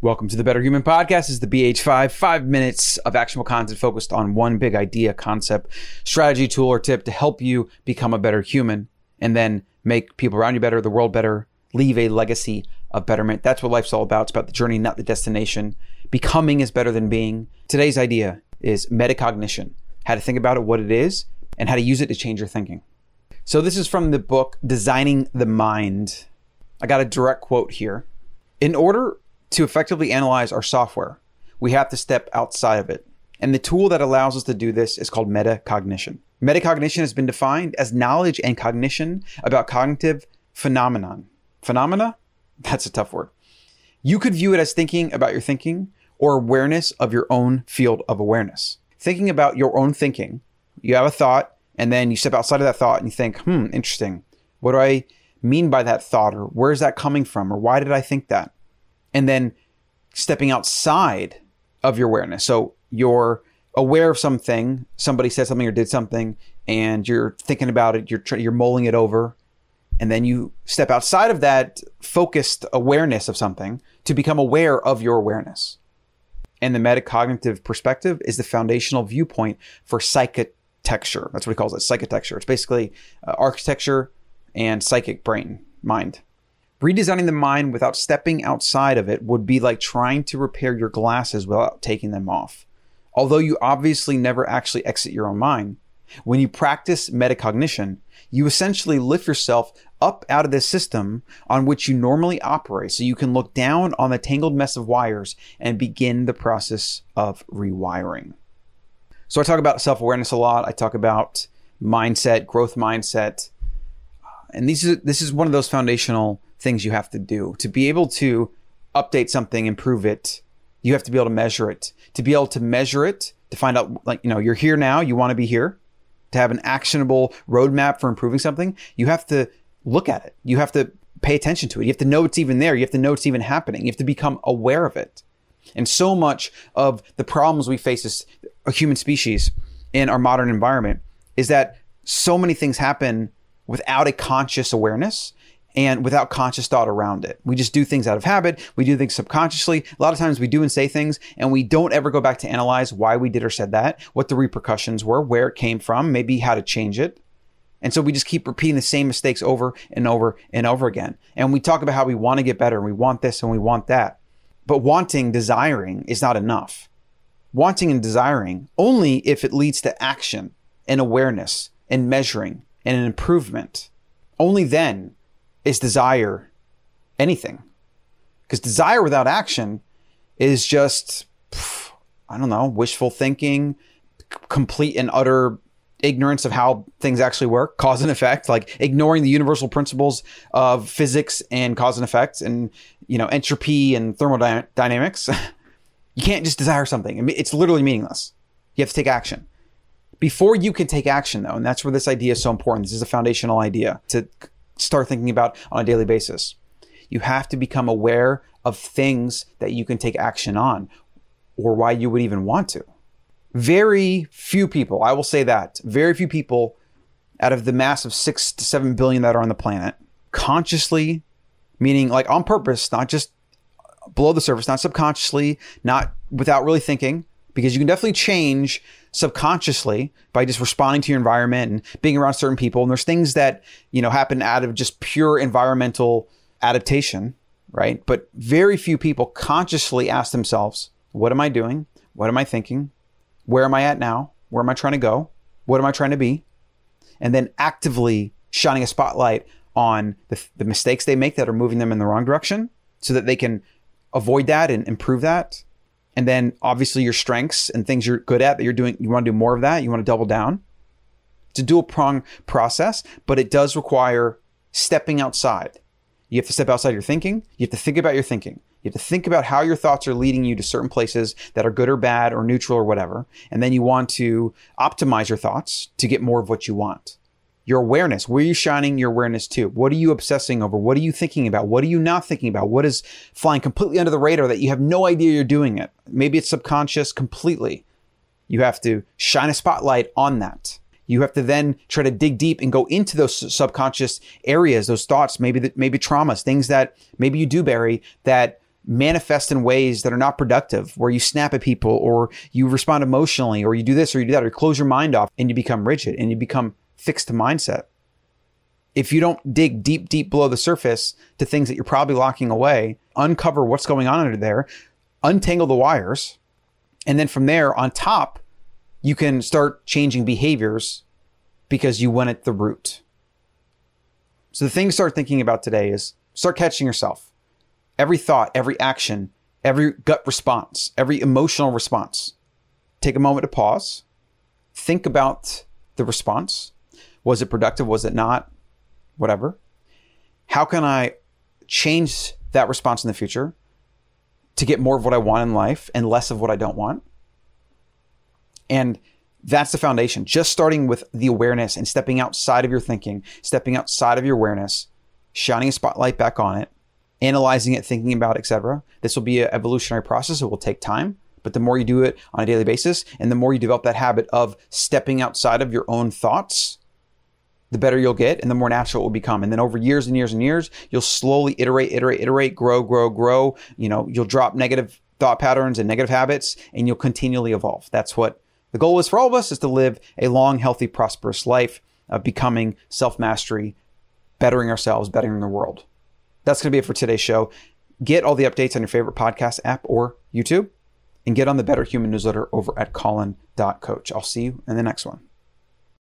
Welcome to the Better Human Podcast. This is the BH5, five minutes of actionable content focused on one big idea, concept, strategy, tool, or tip to help you become a better human and then make people around you better, the world better, leave a legacy of betterment. That's what life's all about. It's about the journey, not the destination. Becoming is better than being. Today's idea is metacognition, how to think about it, what it is, and how to use it to change your thinking. So this is from the book Designing the Mind. I got a direct quote here. In order to effectively analyze our software, we have to step outside of it. And the tool that allows us to do this is called metacognition. Metacognition has been defined as knowledge and cognition about cognitive phenomenon. Phenomena? That's a tough word. You could view it as thinking about your thinking or awareness of your own field of awareness. Thinking about your own thinking. You have a thought, and then you step outside of that thought and you think, hmm, interesting. What do I mean by that thought? Or where is that coming from? Or why did I think that? And then stepping outside of your awareness. So you're aware of something, somebody said something or did something, and you're thinking about it, you're you're mulling it over, and then you step outside of that focused awareness of something to become aware of your awareness. And the metacognitive perspective is the foundational viewpoint for psychitecture. That's what he calls it, psychitecture. It's basically uh, architecture and psychic brain, mind. Redesigning the mind without stepping outside of it would be like trying to repair your glasses without taking them off. Although you obviously never actually exit your own mind, when you practice metacognition, you essentially lift yourself up out of the system on which you normally operate so you can look down on the tangled mess of wires and begin the process of rewiring. So I talk about self-awareness a lot. I talk about mindset, growth mindset. And these is this is one of those foundational things you have to do. To be able to update something, improve it, you have to be able to measure it. To be able to measure it, to find out, like, you know, you're here now, you want to be here. To have an actionable roadmap for improving something, you have to look at it. You have to pay attention to it. You have to know it's even there. You have to know it's even happening. You have to become aware of it. And so much of the problems we face as a human species in our modern environment is that so many things happen without a conscious awareness and without conscious thought around it. We just do things out of habit. We do things subconsciously. A lot of times we do and say things and we don't ever go back to analyze why we did or said that, what the repercussions were, where it came from, maybe how to change it. And so we just keep repeating the same mistakes over and over and over again. And we talk about how we want to get better and we want this and we want that. But wanting, desiring is not enough. Wanting and desiring only if it leads to action and awareness and measuring and an improvement. Only then is desire anything. Because desire without action is just, I don't know, wishful thinking, complete and utter ignorance of how things actually work, cause and effect, like ignoring the universal principles of physics and cause and effect and, you know, entropy and thermodynamics. you can't just desire something. It's literally meaningless. You have to take action. Before you can take action, though, and that's where this idea is so important. This is a foundational idea to start thinking about on a daily basis. You have to become aware of things that you can take action on or why you would even want to. Very few people, I will say that, very few people out of the mass of six to seven billion that are on the planet consciously, meaning like on purpose, not just below the surface, not subconsciously, not without really thinking, because you can definitely change subconsciously by just responding to your environment and being around certain people. And there's things that, you know, happen out of just pure environmental adaptation, right? But very few people consciously ask themselves, what am I doing? What am I thinking? Where am I at now? Where am I trying to go? What am I trying to be? And then actively shining a spotlight on the, the mistakes they make that are moving them in the wrong direction so that they can avoid that and improve that and then obviously your strengths and things you're good at that you're doing, you want to do more of that, you want to double down. It's a dual prong process, but it does require stepping outside. You have to step outside your thinking. You have to think about your thinking. You have to think about how your thoughts are leading you to certain places that are good or bad or neutral or whatever. And then you want to optimize your thoughts to get more of what you want your awareness. Where are you shining your awareness to? What are you obsessing over? What are you thinking about? What are you not thinking about? What is flying completely under the radar that you have no idea you're doing it? Maybe it's subconscious completely. You have to shine a spotlight on that. You have to then try to dig deep and go into those subconscious areas, those thoughts, maybe that maybe traumas, things that maybe you do bury that manifest in ways that are not productive, where you snap at people or you respond emotionally or you do this or you do that or you close your mind off and you become rigid and you become fixed mindset. If you don't dig deep, deep below the surface to things that you're probably locking away, uncover what's going on under there, untangle the wires, and then from there on top, you can start changing behaviors because you went at the root. So the thing to start thinking about today is start catching yourself. Every thought, every action, every gut response, every emotional response. Take a moment to pause. Think about the response. Was it productive? Was it not? Whatever. How can I change that response in the future to get more of what I want in life and less of what I don't want? And that's the foundation. Just starting with the awareness and stepping outside of your thinking, stepping outside of your awareness, shining a spotlight back on it, analyzing it, thinking about it, etc. This will be an evolutionary process. It will take time, but the more you do it on a daily basis, and the more you develop that habit of stepping outside of your own thoughts, the better you'll get, and the more natural it will become. And then over years and years and years, you'll slowly iterate, iterate, iterate, grow, grow, grow. You know, you'll drop negative thought patterns and negative habits, and you'll continually evolve. That's what the goal is for all of us is to live a long, healthy, prosperous life of becoming self mastery, bettering ourselves, bettering the world. That's going to be it for today's show. Get all the updates on your favorite podcast app or YouTube and get on the Better Human newsletter over at colin.coach. I'll see you in the next one.